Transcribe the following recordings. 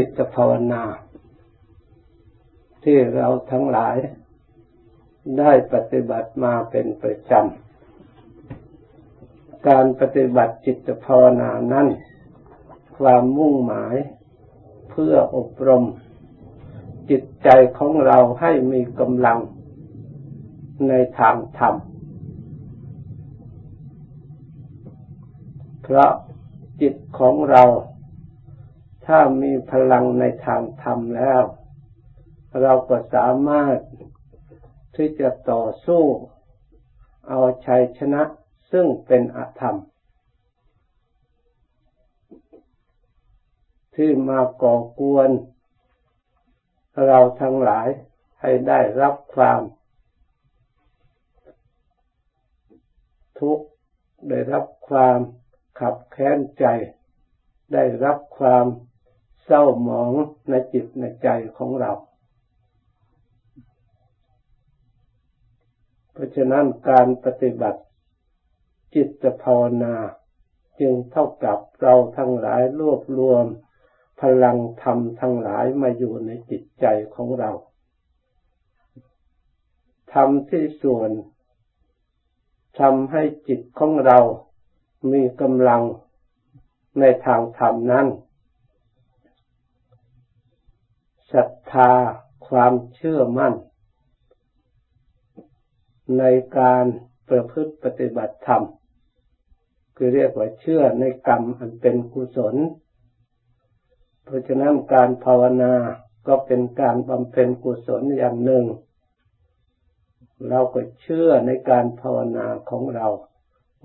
จิตภาวนา ที่เราทั้งหลายได้ปฏิบัติมาเป็นประจำ การปฏิบัติจิตภาวนานั้น ความมุ่งหมายเพื่ออบรม จิตใจของเราให้มีกำลังในทางธรรม เพราะจิตของเรา ถ้ามีพลังในทางธรรมแล้ว เราก็สามารถที่จะต่อสู้ เอาชัยชนะซึ่งเป็นอธรรม ที่มาก่อกวน เราทั้งหลายให้ได้รับความทุกข์ได้รับความขับแค้นใจ ได้รับความ เศร้าหมองในจิตในใจของเรา เพราะฉะนั้นการปฏิบัติจิตภาวนาจึงเท่ากับเราทั้งหลายรวบรวม พลังธรรมทั้งหลายมาอยู่ในจิตใจของเราทำที่ส่วนทำให้จิตของเรามีกำลังในทางธรรมนั้น ธาความเชื่อมั่น ในการประพฤติปฏิบัติธรรม คือเรียกว่าเชื่อในกรรมอันเป็นกุศล เพราะฉะนั้นการภาวนาก็เป็นการบำเพ็ญกุศลอย่างหนึ่ง เราก็เชื่อในการภาวนาของเรา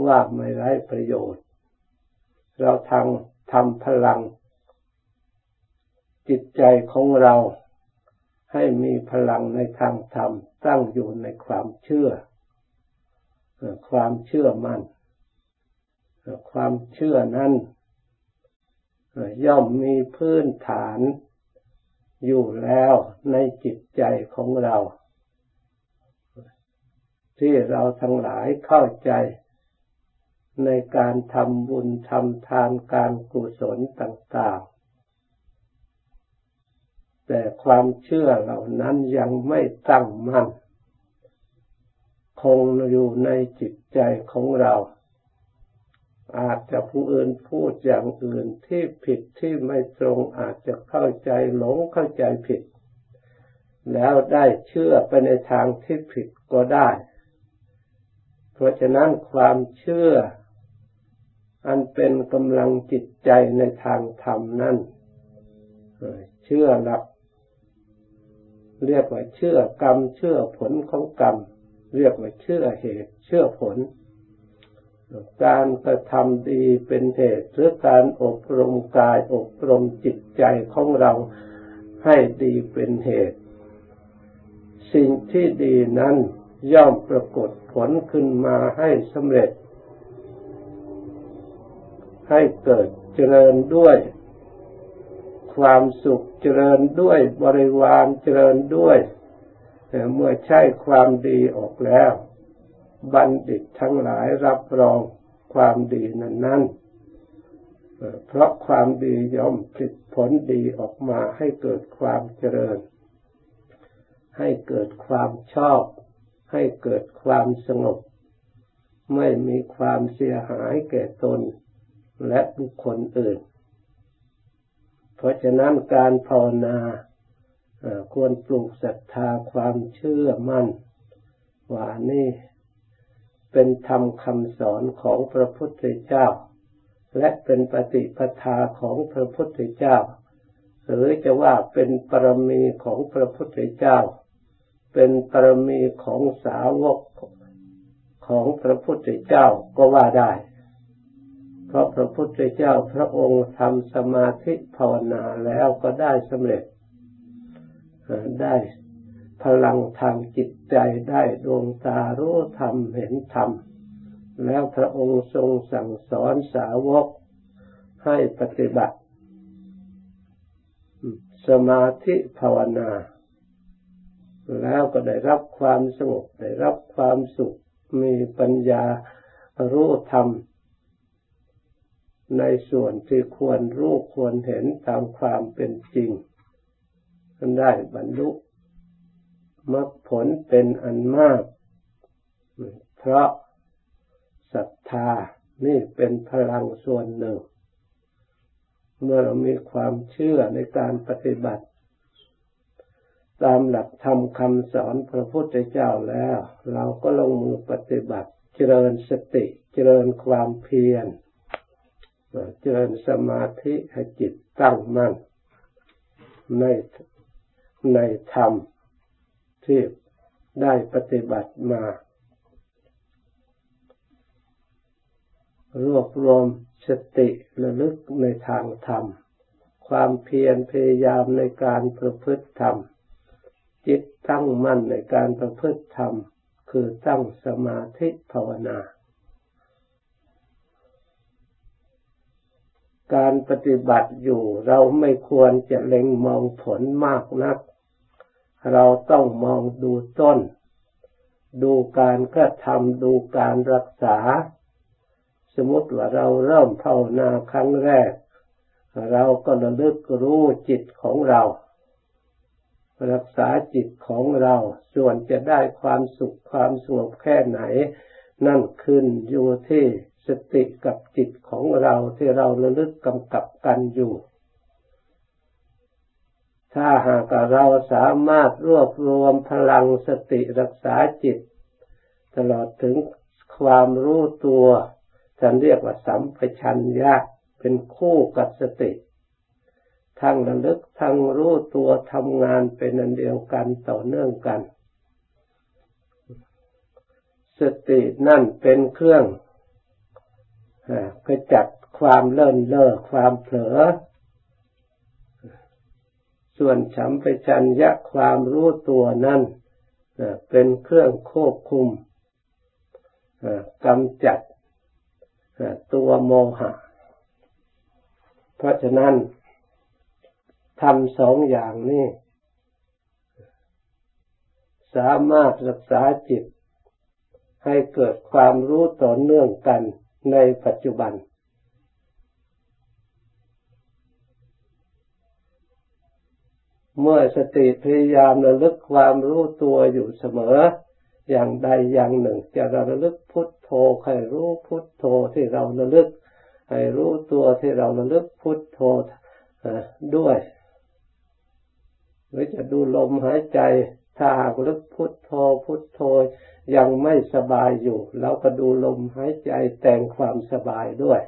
ว่าไม่ไร้ประโยชน์ เราทางทำพลัง จิตใจของเรา ให้มีพลังในทางธรรมตั้งอยู่ในความเชื่อ ความเชื่อมัน่น ความเชื่อนั้นย่อมมีพื้นฐานอยู่แล้วในจิตใจของเรา ที่เราทั้งหลายเข้าใจในการทำบุญทำทานการกุศลต่างๆ แต่ความเชื่อเหล่านั้นยังไม่ตั้งมั่นคงอยู่ในจิตใจของเรา อาจจะผู้อื่นพูดอย่างอื่นที่ผิดที่ไม่ตรงอาจจะเข้าใจหลงเข้าใจผิด แล้วได้เชื่อไปในทางที่ผิดก็ได้ เพราะฉะนั้นความเชื่อ อันเป็นกำลังจิตใจในทางธรรมนั้นเชื่อหลัก เรียกว่าเชื่อกรรม เชื่อผลของกรรม เรียกว่าเชื่อเหตุ เชื่อผล การกระทำดีเป็นเหตุหรือการอบรมกายอบรมจิตใจของเราให้ดีเป็นเหตุ สิ่งที่ดีนั้นย่อมปรากฏผลขึ้นมาให้สำเร็จ ให้เกิดเจริญด้วย ความสุขเจริญด้วยบริวารเจริญด้วยเมื่อใช้ความดีออกแล้ว บัณฑิตทั้งหลายรับรองความดีนั้นนั้นเพราะความดีย่อมผลิตผลดีออกมาให้เกิดความเจริญ ให้เกิดความชอบ ให้เกิดความสงบ ไม่มีความเสียหายแก่ตนและบุคคลอื่น เพราะฉะนั้นการภาวนาควรปลูกศรัทธาความเชื่อมั่นว่านี่เป็นธรรมคำสอนของพระพุทธเจ้า และเป็นปฏิปทาของพระพุทธเจ้า หรือจะว่าเป็นปรมีของพระพุทธเจ้า เป็นปรมีของสาวกของพระพุทธเจ้าก็ว่าได้ เพราะพระพุทธเจ้าพระองค์ทำสมาธิภาวนาแล้วก็ได้สำเร็จได้พลังทางจิตใจได้ดวงตารู้ธรรมเห็นธรรม แล้วพระองค์ทรงสั่งสอนสาวกให้ปฏิบัติ สมาธิภาวนา แล้วก็ได้รับความสงบได้รับความสุขมีปัญญารู้ธรรม ในส่วนที่ควรรู้ควรเห็นตามความเป็นจริงได้บรรลุมรรคผลเป็นอันมาก เพราะศรัทธานี่เป็นพลังส่วนหนึ่ง เมื่อเรามีความเชื่อในการปฏิบัติ ตามหลักธรรมคำสอนพระพุทธเจ้าแล้ว เราก็ลงมือปฏิบัติ เจริญสติ เจริญความเพียร เจริญสมาธิให้จิตตั้งมั่นในในธรรมที่ได้ปฏิบัติมา รวบรวมสติระลึกในทางธรรม ความเพียรพยายามในการประพฤติธรรม จิตตั้งมั่นในการประพฤติธรรม คือตั้งสมาธิภาวนา การปฏิบัติอยู่เราไม่ควรจะเล็งมองผลมากนัก เราต้องมองดูต้น ดูการกระทำดูการรักษา สมมติว่าเราเริ่มภาวนาครั้งแรก เราก็ระลึกรู้จิตของเรา รักษาจิตของเราส่วนจะได้ความสุขความสงบแค่ไหน นั่นขึ้นอยู่ที่สติกับจิตของเราที่เราระลึกกำกับกันอยู่ ถ้าหากเราสามารถรวบรวมพลังสติรักษาจิต ตลอดถึงความรู้ตัวท่านเรียกว่าสัมปชัญญะเป็นคู่กับสติ ทั้งระลึกทั้งรู้ตัวทำงานเป็นอันเดียวกันต่อเนื่องกัน สตินั่นเป็นเครื่องกระจัดความเลินเล่อความเผลอ ส่วนฉัมปชัญญะความรู้ตัวนั้นเป็นเครื่องควบคุมกำจัดตัวโมหะ เพราะฉะนั้นทำสองอย่างนี้ สามารถรักษาจิต ให้เกิดความรู้ต่อเนื่องกันในปัจจุบัน เมื่อสติพยายามระลึกความรู้ตัวอยู่เสมอ อย่างใดอย่างหนึ่งจะระลึกพุทโธให้รู้พุทโธที่เราระลึก ให้รู้ตัวที่เราระลึกพุทโธด้วยหรือจะดูลมหายใจถ้าหากลึกพุท พุทโธยังไม่สบายอยู่เราก็ดูลมหายใจแต่งความสบายด้วย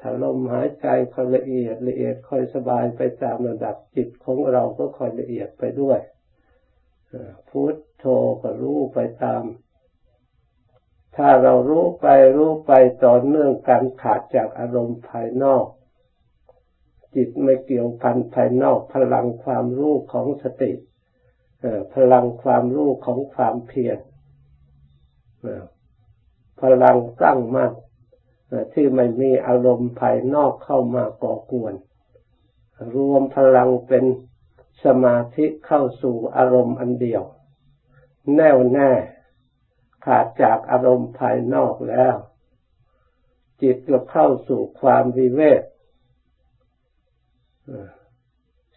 ถ้าลมหายใจค่อยละเอียดละเอียดค่อยสบายไปตามระดับจิตของเราก็ค่อยละเอียดไปด้วยพุทโธก็รู้ไปตาม ถ้าเรารู้ไปรู้ไปต่อเนื่องการขาดจากอารมณ์ภายนอก จิตไม่เกี่ยวพันภายนอกพลังความรู้ของสติ พลังความรู้ของความเพียรพลังตั้งมั่นที่ไม่มีอารมณ์ภายนอกเข้ามาก่อกวน รวมพลังเป็นสมาธิเข้าสู่อารมณ์อันเดียว แน่วแน่ขาดจากอารมณ์ภายนอกแล้ว จิตก็เข้าสู่ความวิเวก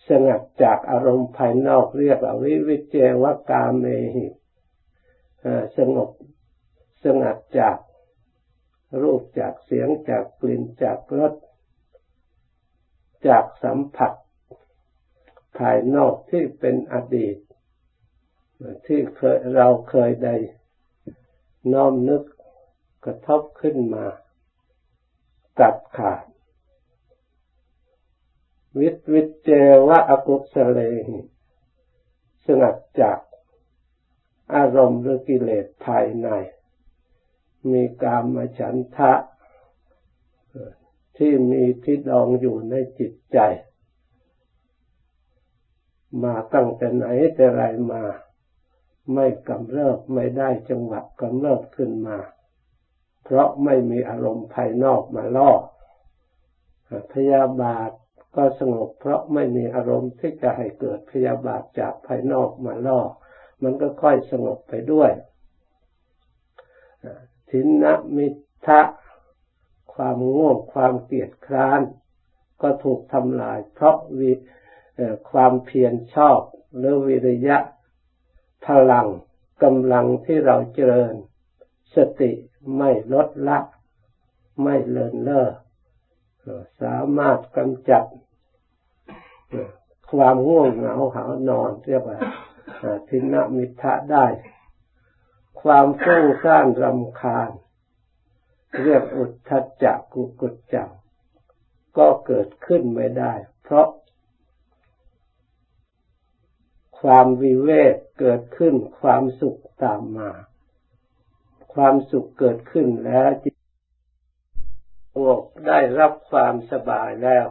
สงัดจากอารมณ์ภายนอกเรียกว่าวิวิเจวกาเมหิสงบสงัดจากรูปจากเสียงจากกลิ่นจากรสจากสัมผัส ภายนอกที่เป็นอดีต ที่เคยเราเคยได้น้อมนึกกระทบขึ้นมา ตัดขาด วิตวิเจวะอกุศเลสงัดจากอารมณ์หรือกิเลสภายใน มีกามมาฉันทะ ที่มีที่ดองอยู่ในจิตใจ มาตั้งแต่ไหนแต่ไรมา ไม่กำเริบไม่ได้จังหวะกำเริบขึ้นมา เพราะไม่มีอารมณ์ภายนอกมาล่อพยาบาท ก็สงบเพราะไม่มีอารมณ์ที่จะให้เกิดพยาบาทจากภายนอกมาล่อ มันก็ค่อยสงบไปด้วยทินนมิทะความง่วงความเกียดคร้าน ก็ถูกทำลาย เพราะวิความเพียรชอบหรือวิริยะ พลังกำลังที่เราเจริญ สติไม่ลดละ ไม่เลินเล่อ สามารถกำจัดความง่วงเหงาหานอนเรียกว่าทินมิทะได้ ความฟุ้งซ่านรำคาญ เรียกอุทธัจจะกุกุจจังก็เกิดขึ้นไม่ได้ เพราะ ความวิเวกเกิดขึ้นความสุขตามมา ความสุขเกิดขึ้นแล้วจิต สงบได้รับความสบายแล้ว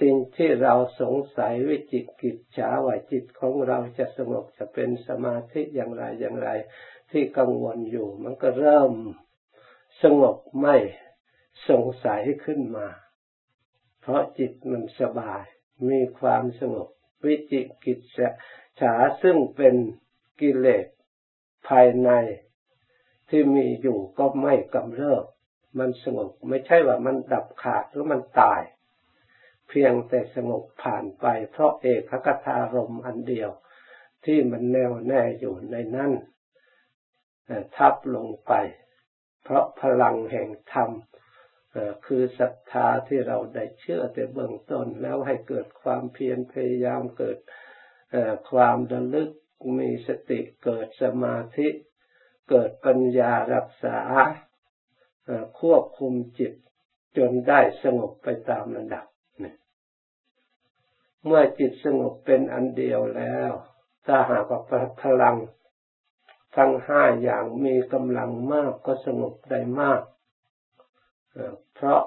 สิ่งที่เราสงสัยวิจิตกิจฉาว่าจิตของเราจะสงบจะเป็นสมาธิอย่างไรอย่างไร ที่กังวลอยู่ มันก็เริ่มสงบไม่สงสัยขึ้นมา เพราะจิตมันสบาย มีความสงบ วิจิกิจฉาซึ่งเป็นกิเลสภายในที่มีอยู่ก็ไม่กำเริบ มันสงบไม่ใช่ว่ามันดับขาดหรือมันตาย เพียงแต่สงบผ่านไป เพราะเอกคตารมอันเดียว ที่มันแน่วแน่อยู่ในนั้นทับลงไป เพราะพลังแห่งธรรมคือศรัทธาที่เราได้เชื่อแต่เบื้องต้นแล้วให้เกิดความเพียรพยายามเกิดความระลึกมีสติเกิดสมาธิ เกิดปัญญารักษา ควบคุมจิตจนได้สงบไปตามระดับ เมื่อจิตสงบเป็นอันเดียวแล้ว ถ้าหากว่าพลังทั้งห้าอย่างมีกำลังมากก็สงบได้มาก เพราะ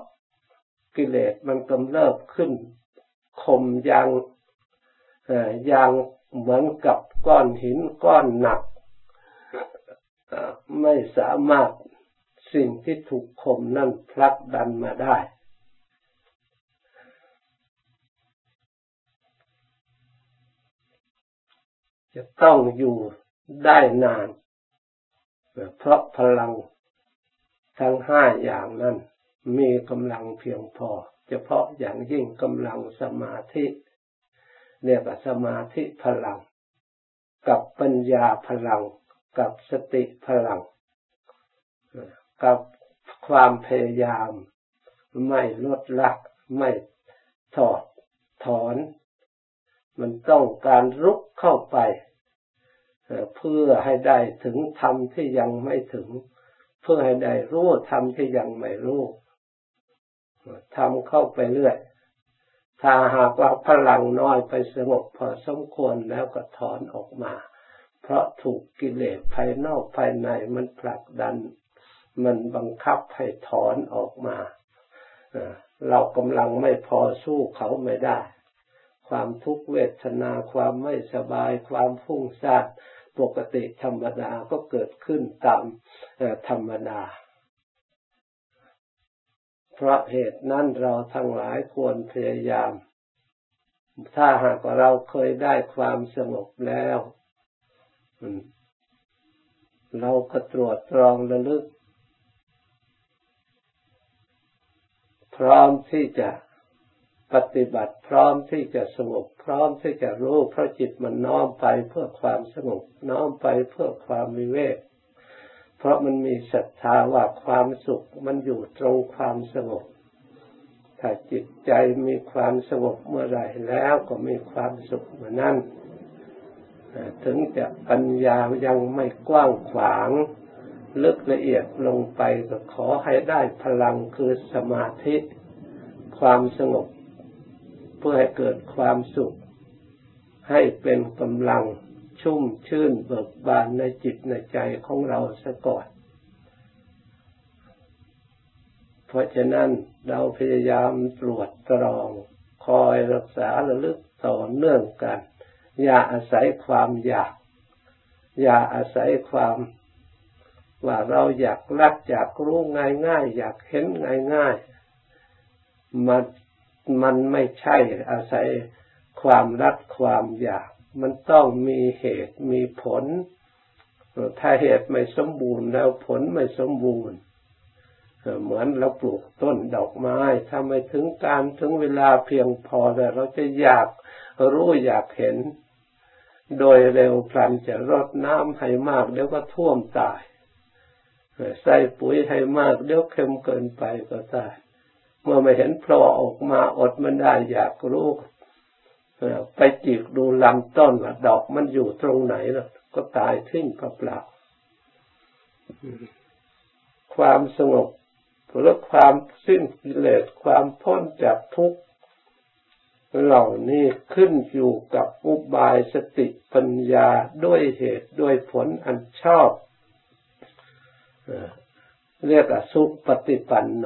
กิเลสมันกำเริบขึ้นคมยางยางเหมือนกับก้อนหินก้อนหนัก ไม่สามารถ สิ่งที่ถูกคมนั่นพลักดันมาได้ จะต้องอยู่ได้นาน เพราะพลังทั้งห้าอย่างนั้นมีกำลังเพียงพอ เฉพาะอย่างยิ่งกำลังสมาธิเรียกว่าสมาธิพลัง กับปัญญาพลัง กับสติพลัง กับความพยายาม ไม่ลดละไม่ถอดถอน มันต้องการรุกเข้าไป เพื่อให้ได้ถึงธรรมที่ยังไม่ถึง เพื่อให้ได้รู้ธรรมที่ยังไม่รู้ทำเข้าไปเรื่อยถ้าหากว่าพลังน้อยไปสงบพอสมควรแล้วก็ถอนออกมา เพราะถูกกิเลสภายนอกภายในมันผลักดัน มันบังคับให้ถอนออกมา เรากำลังไม่พอสู้เขาไม่ได้ ความทุกข์เวทนาความไม่สบาย ความฟุ้งซ่านปกติธรรมดาก็เกิดขึ้นตามธรรมดา เพราะเหตุนั้นเราทั้งหลายควรพยายาม ถ้าหากว่าเราเคยได้ความสงบแล้ว เราก็ตรวจตรองระลึก พร้อมที่จะปฏิบัติพร้อมที่จะสงบพร้อมที่จะรู้เพราะจิตมันน้อมไปเพื่อความสงบน้อมไปเพื่อความมีเวทเพราะมันมีศรัทธาว่าความสุขมันอยู่ตรงความสงบถ้าจิตใจมีความสงบเมื่อไรแล้วก็มีความสุขเมื่อนั้นถึงจะปัญญายังไม่กว้างขวาง ลึกละเอียดลงไปก็ขอให้ได้พลังคือสมาธิ ความสงบ เพื่อให้เกิดความสุข ให้เป็นกำลังชุ่มชื่นเบิกบานในจิตในใจของเราซะก่อน เพราะฉะนั้นเราพยายามตรวจตรอง คอยรักษาระลึกต่อเนื่องกัน อย่าอาศัยความอยาก อย่าอาศัยความ ว่าเราอยากรักอยากรู้ง่ายๆอยากเห็นง่ายๆมันมันไม่ใช่อาศัยความรักความอยาก มันต้องมีเหตุมีผล ถ้าเหตุไม่สมบูรณ์แล้วผลไม่สมบูรณ์เหมือนเราปลูกต้นดอกไม้ ถ้าไม่ถึงการถึงเวลาเพียงพอแต่เราจะอยากรู้อยากเห็น โดยเร็วพลันจะรดน้ำให้มากเดี๋ยวก็ท่วมตาย ใส่ปุ๋ยให้มากเดี๋ยวเค็มเกินไปก็ตายเมื่อไม่เห็นโผล่ออกมาอดมันได้อยากรู้ไปจีกดูลำต้นว่าดอกมันอยู่ตรงไหนล้วก็ตายทิ้งเปล่าความสงบหรือความสิ้นกิเลสความพ้นจากทุกข์เหล่านี้ขึ้นอยู่กับอุบายสติปัญญาด้วยเหตุด้วยผลอันชอบ เรียกสุปฏิปันโน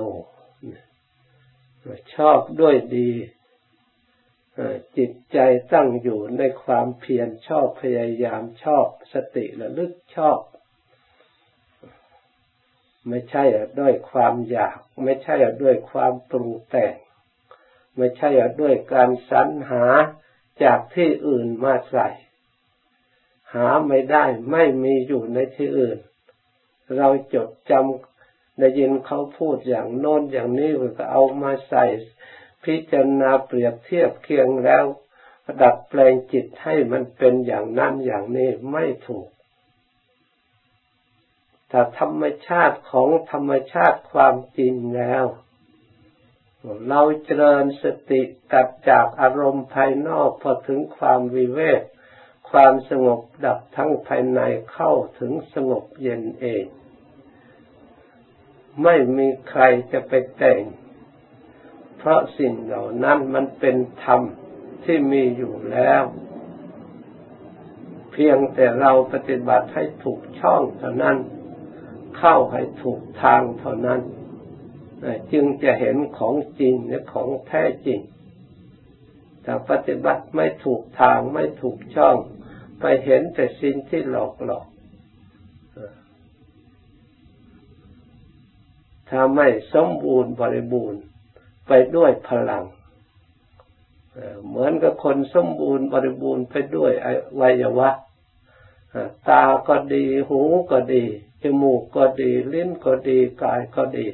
ชอบด้วยดีจิตใจตั้งอยู่ในความเพียรชอบพยายามชอบสติระลึกชอบ ไม่ใช่ด้วยความอยาก ไม่ใช่ด้วยความปรุงแต่ง ไม่ใช่ด้วยการสรรหาจากที่อื่นมาใส่ หาไม่ได้ไม่มีอยู่ในที่อื่น เราจดจำได้ยินเขาพูดอย่างโน้นอย่างนี้ก็เอามาใส่ พิจารณาเปรียบเทียบเคียงแล้วดัดแปลงจิตให้มันเป็นอย่างนั้นอย่างนี้ไม่ถูก แต่ธรรมชาติของธรรมชาติความจริงแล้ว เราเจริญสติตัดจากอารมณ์ภายนอกพอถึงความวิเวก ความสงบดับทั้งภายในเข้าถึงสงบเย็นเอง ไม่มีใครจะไปแต่ง เพราะสิ่งเหล่านั้นมันเป็นธรรมที่มีอยู่แล้ว เพียงแต่เราปฏิบัติให้ถูกช่องเท่านั้น เข้าให้ถูกทางเท่านั้นจึงจะเห็นของจริงและของแท้จริงแต่ปฏิบัติไม่ถูกทางไม่ถูกช่อง ไปเห็นแต่สิ่งที่หลอกหลอกถ้าไม่สมบูรณ์บริบูรณ์ไปด้วยพลัง เหมือนกับคนสมบูรณ์บริบูรณ์ไปด้วยวัยวะ ตาก็ดี หูก็ดี จมูกก็ดี ลิ้นก็ดี กายก็ดี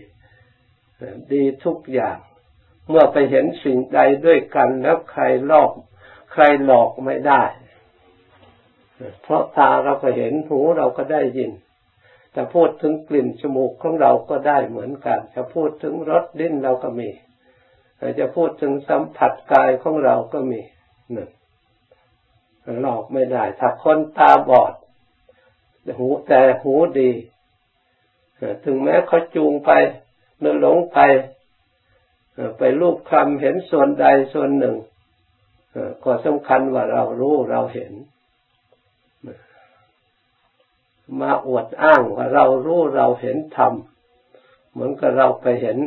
ดีทุกอย่าง เมื่อไปเห็นสิ่งใดด้วยกันแล้วใครลอก ใครหลอกไม่ได้ เพราะตาเราก็เห็นหูเราก็ได้ยินแต่พูดถึงกลิ่นจมูกของเราก็ได้เหมือนกัน จะพูดถึงรสดิ้นเราก็มีจะพูดถึงสัมผัสกายของเราก็มีหนึ่งหลอกไม่ได้ ถ้าคนตาบอดหูแต่หูดีถึงแม้เขาจูงไปเนื้อหลงไปไปรูปคำเห็นส่วนใดส่วนหนึ่งก็สำคัญว่าเรารู้เราเห็น มาอวดอ้างว่าเรารู้เราเห็นธรรมเหมือนกับเราไปเห็น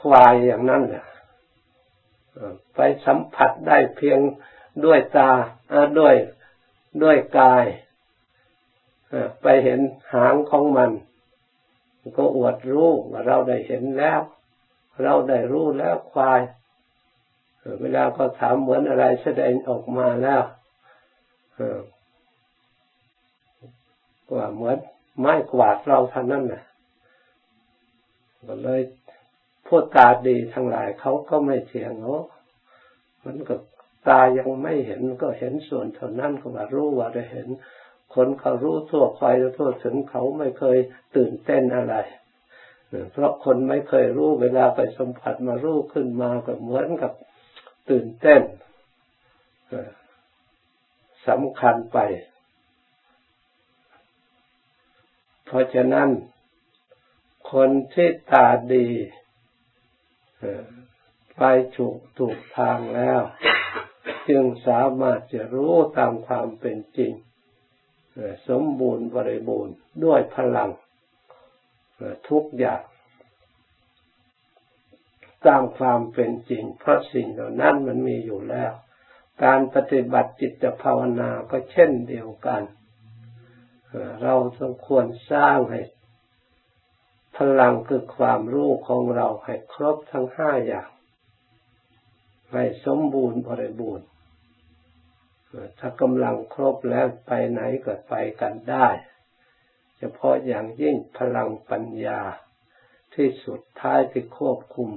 ควายอย่างนั้นแหละไปสัมผัสได้เพียงด้วยตาด้วยด้วยกายไปเห็นหางของมัน ก็อวดรู้ว่าเราได้เห็นแล้ว เราได้รู้แล้วควายเวลาก็ถามเหมือนอะไรแสดงออกมาแล้ว ว่าเหมือนไม้กวาดเราท่านั้นนะก็เลยพวกตาดีทั้งหลายเขาก็ไม่เถียงเนาะมันก็ตายังไม่เห็นก็เห็นส่วนเท่านั้นก็ว่ารู้ว่าได้เห็น คนเขารู้ทั่วไปทั่วถึงเขาไม่เคยตื่นเต้นอะไรเพราะคนไม่เคยรู้เวลาไปสัมผัสมารู้ขึ้นมาก็เหมือนกับตื่นเต้นสำคัญไป เพราะฉะนั้น คนที่ตาดีไปถูกถูกทางแล้ว จึงสามารถจะรู้ตามความเป็นจริง สมบูรณ์บริบูรณ์ด้วยพลังทุกอย่างตามความเป็นจริง เพราะสิ่งเหล่านั้นมันมีอยู่แล้ว การปฏิบัติจิตภาวนาก็เช่นเดียวกัน เราสมควรสร้างให้พลังคือความรู้ของเราให้ครบทั้งห้าอย่าง ให้สมบูรณ์บริบูรณ์ถ้ากำลังครบแล้วไปไหนก็ไปกันได้ เฉพาะอย่างยิ่งพลังปัญญาที่สุดท้ายที่ควบคุม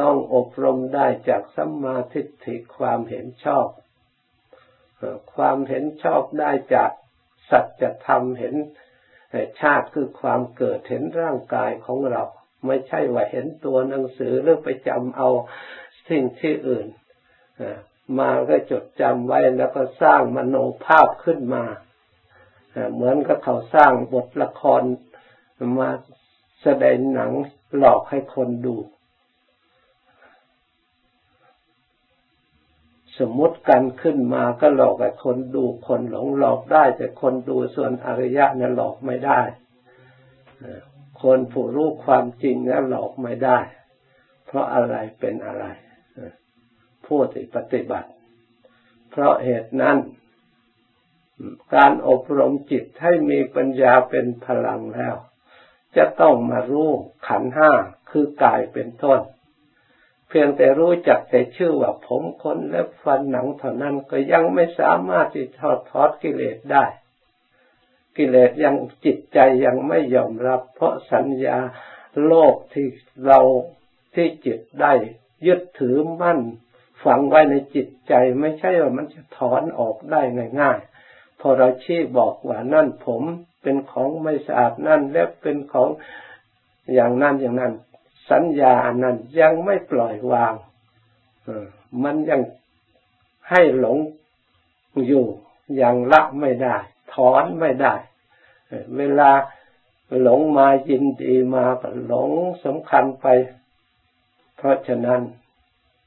ต้องอบรมได้จากสัมมาทิฏฐิความเห็นชอบ ความเห็นชอบได้จาก สัจธรรมเห็นชาติคือความเกิดเห็นร่างกายของเรา ไม่ใช่ว่าเห็นตัวหนังสือหรือไปจำเอาสิ่งที่อื่นมาก็จดจำไว้แล้วก็สร้างมโนภาพขึ้นมาเหมือนกับเขาสร้างบทละครมาแสดงหนังหลอกให้คนดู สมมติกันขึ้นมาก็หลอกให้คนดูคนหลงหลอกได้ แต่คนดูส่วนอริยะนั้นหลอกไม่ได้คนผู้รู้ความจริงนั้นหลอกไม่ได้ เพราะอะไรเป็นอะไรผู้ที่ปฏิบัติ เพราะเหตุนั้น การอบรมจิตให้มีปัญญาเป็นพลังแล้ว จะต้องมารู้ขันห้าคือกายเป็นต้น เพียงแต่รู้จักแต่ชื่อว่าผมขนและฟันหนังเท่านั้นก็ยังไม่สามารถที่ถอดทอดกิเลสได้ กิเลสยังจิตใจยังไม่ยอมรับ เพราะสัญญาโลกที่เราที่จิตได้ ยึดถือมั่น ฝังไว้ในจิตใจไม่ใช่ว่ามันจะถอนออกได้ง่ายๆพอเราชี้บอกว่านั่นผมเป็นของไม่สะอาดนั่นและเป็นของอย่างนั้นอย่างนั้น สัญญาอันนั้นยังไม่ปล่อยวางมันยังให้หลงอยู่ ยังละไม่ได้ ถอนไม่ได้ เวลาหลงมายินดีมาหลงสำคัญไป เพราะฉะนั้น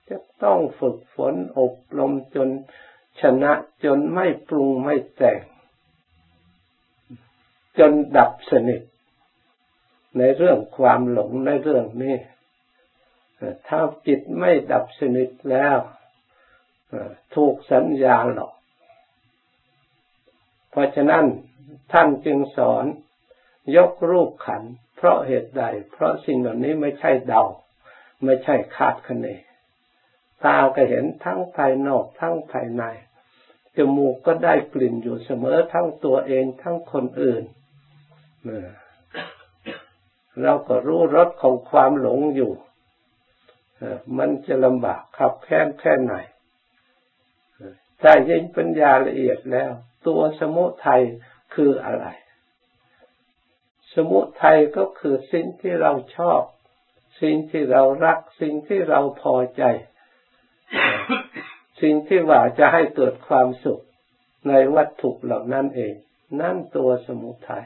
จะต้องฝึกฝนอบรมจนชนะจนไม่ปรุงไม่แต่ง จนดับสนิท ในเรื่องความหลงในเรื่องนี้ถ้าจิตไม่ดับสนิทแล้วถูกสัญญาหลอกเพราะฉะนั้นท่านจึงสอนยกรูปขัน เพราะเหตุใด เพราะสิ่งเหล่านี้ไม่ใช่เดา ไม่ใช่คาดคะเน ตาก็เห็นทั้งภายนอกทั้งภายใน จมูกก็ได้กลิ่นอยู่เสมอทั้งตัวเองทั้งคนอื่น เราก็รู้รสของความหลงอยู่มันจะลำบากขับแค้นแค่ไหนแต่ยิ่งปัญญาละเอียดแล้ว ตัวสมุทัยคืออะไร สมุทัยก็คือสิ่งที่เราชอบ สิ่งที่เรารัก สิ่งที่เราพอใจ สิ่งที่ว่าจะให้เกิดความสุขในวัตถุเหล่านั้นเอง นั่นตัวสมุทัย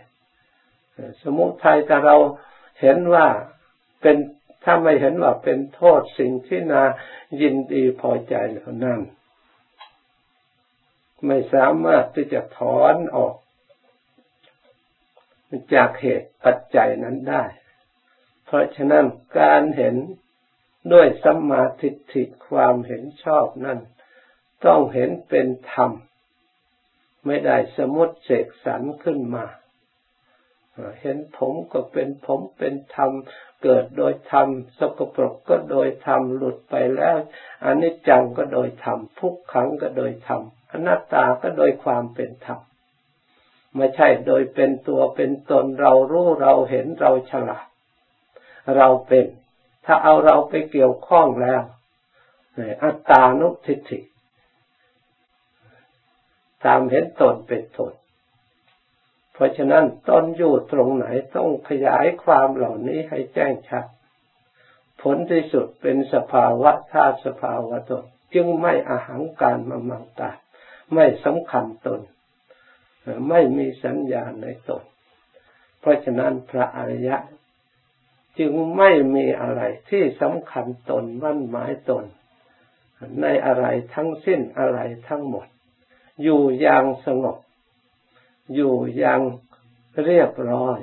สมุทัยแต่เรา เห็นว่าเป็นถ้าไม่เห็นว่าเป็นโทษสิ่งที่นายินดีพอใจเหล่านั้น ไม่สามารถที่จะถอนออก จากเหตุปัจจัยนั้นได้ เพราะฉะนั้นการเห็นด้วยสัมมาทิฏฐิความเห็นชอบนั่นต้องเห็นเป็นธรรม ไม่ได้สมมติเสกสรรขึ้นมา เห็นผมก็เป็นผมเป็นธรรม เกิดโดยธรรมสกปรกก็โดยธรรมหลุดไปแล้วอนิจจังก็โดยธรรมทุกขังก็โดยธรรมอนัตตาก็โดยความเป็นธรรมไม่ใช่โดยเป็นตัวเป็นตนเรารู้เราเห็นเราฉลาด เราเป็น ถ้าเอาเราไปเกี่ยวข้องแล้วอัตตานุทิฏฐิตามเห็นตนเป็นตน เพราะฉะนั้นตนอยู่ตรงไหนต้องขยายความเหล่านี้ให้แจ้งชัด ผลที่สุดเป็นสภาวะธาตุสภาวะตน จึงไม่อาหังการมามังตาไม่สำคัญตน ไม่มีสัญญาในตน เพราะฉะนั้นพระอริยะ จึงไม่มีอะไรที่สำคัญตนมั่นหมายตน ในอะไรทั้งสิ้นอะไรทั้งหมด อยู่อย่างสงบ อยู่อย่างเรียบร้อย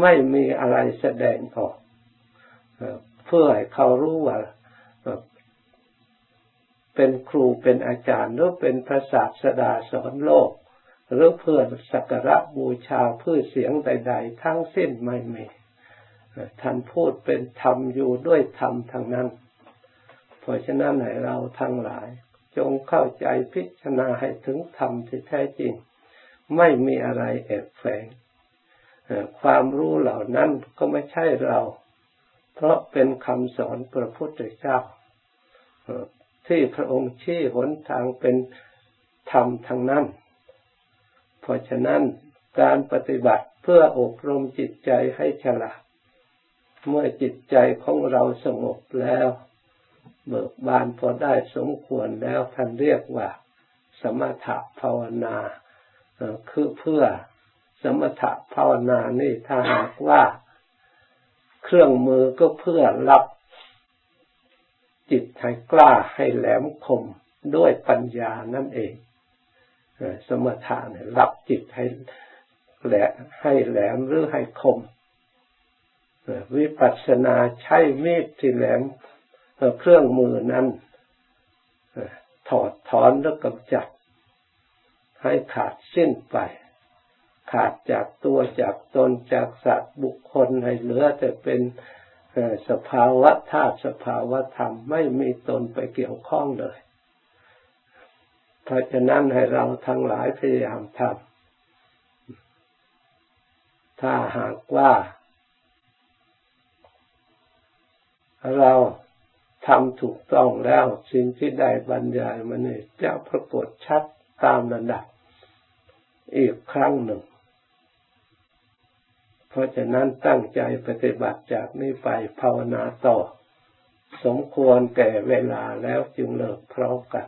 ไม่มีอะไรแสดงออกเพื่อให้เขารู้ว่าเป็นครูเป็นอาจารย์หรือเป็นพระศาสดาสอนโลก หรือเพื่อสักการะบูชาเพื่อเสียงใด ๆ ทั้งสิ้นไม่มีท่านพูดเป็นธรรมอยู่ด้วยธรรมทางนั้น เพราะฉะนั้นให้เราทั้งหลาย จงเข้าใจพิจารณาให้ถึงธรรมที่แท้จริง ไม่มีอะไรแอบแฝงความรู้เหล่านั้นก็ไม่ใช่เรา เพราะเป็นคำสอนพระพุทธเจ้าที่พระองค์ชี้หนทางเป็นธรรมทางนั้น เพราะฉะนั้นการปฏิบัติเพื่ออบรมจิตใจให้ฉลาด เมื่อจิตใจของเราสงบแล้ว เบิกบานพอได้สมควรแล้วท่านเรียกว่า สมถะภาวนา คือเพื่อสมถะภาวนานี่ถ้าหากว่าเครื่องมือก็เพื่อรับจิตให้กล้าให้แหลมคมด้วยปัญญานั่นเอง สมถะเนี่ยรับจิตให้แหลให้แหลมหรือให้คม วิปัสสนาใช้มีดที่แหลมเครื่องมือนั้นถอดถอนแล้วกำจัด ให้ขาดสิ้นไป ขาดจากตัวจากตนจากสัตว์บุคคลให้เหลือแต่เป็นสภาวะธาตุสภาวะธรรมไม่มีตนไปเกี่ยวข้องเลย เพราะฉะนั้นให้เราทั้งหลายพยายามทำถ้าหากว่า เราทำถูกต้องแล้วสิ่งที่ได้บรรยายมาเนี่ยจะปรากฏชัดตามระดับ อีกครั้งหนึ่ง เพราะฉะนั้นตั้งใจปฏิบัติจากนี้ไปภาวนาต่อ สมควรแก่เวลาแล้วจึงเลิกพร้อมกัน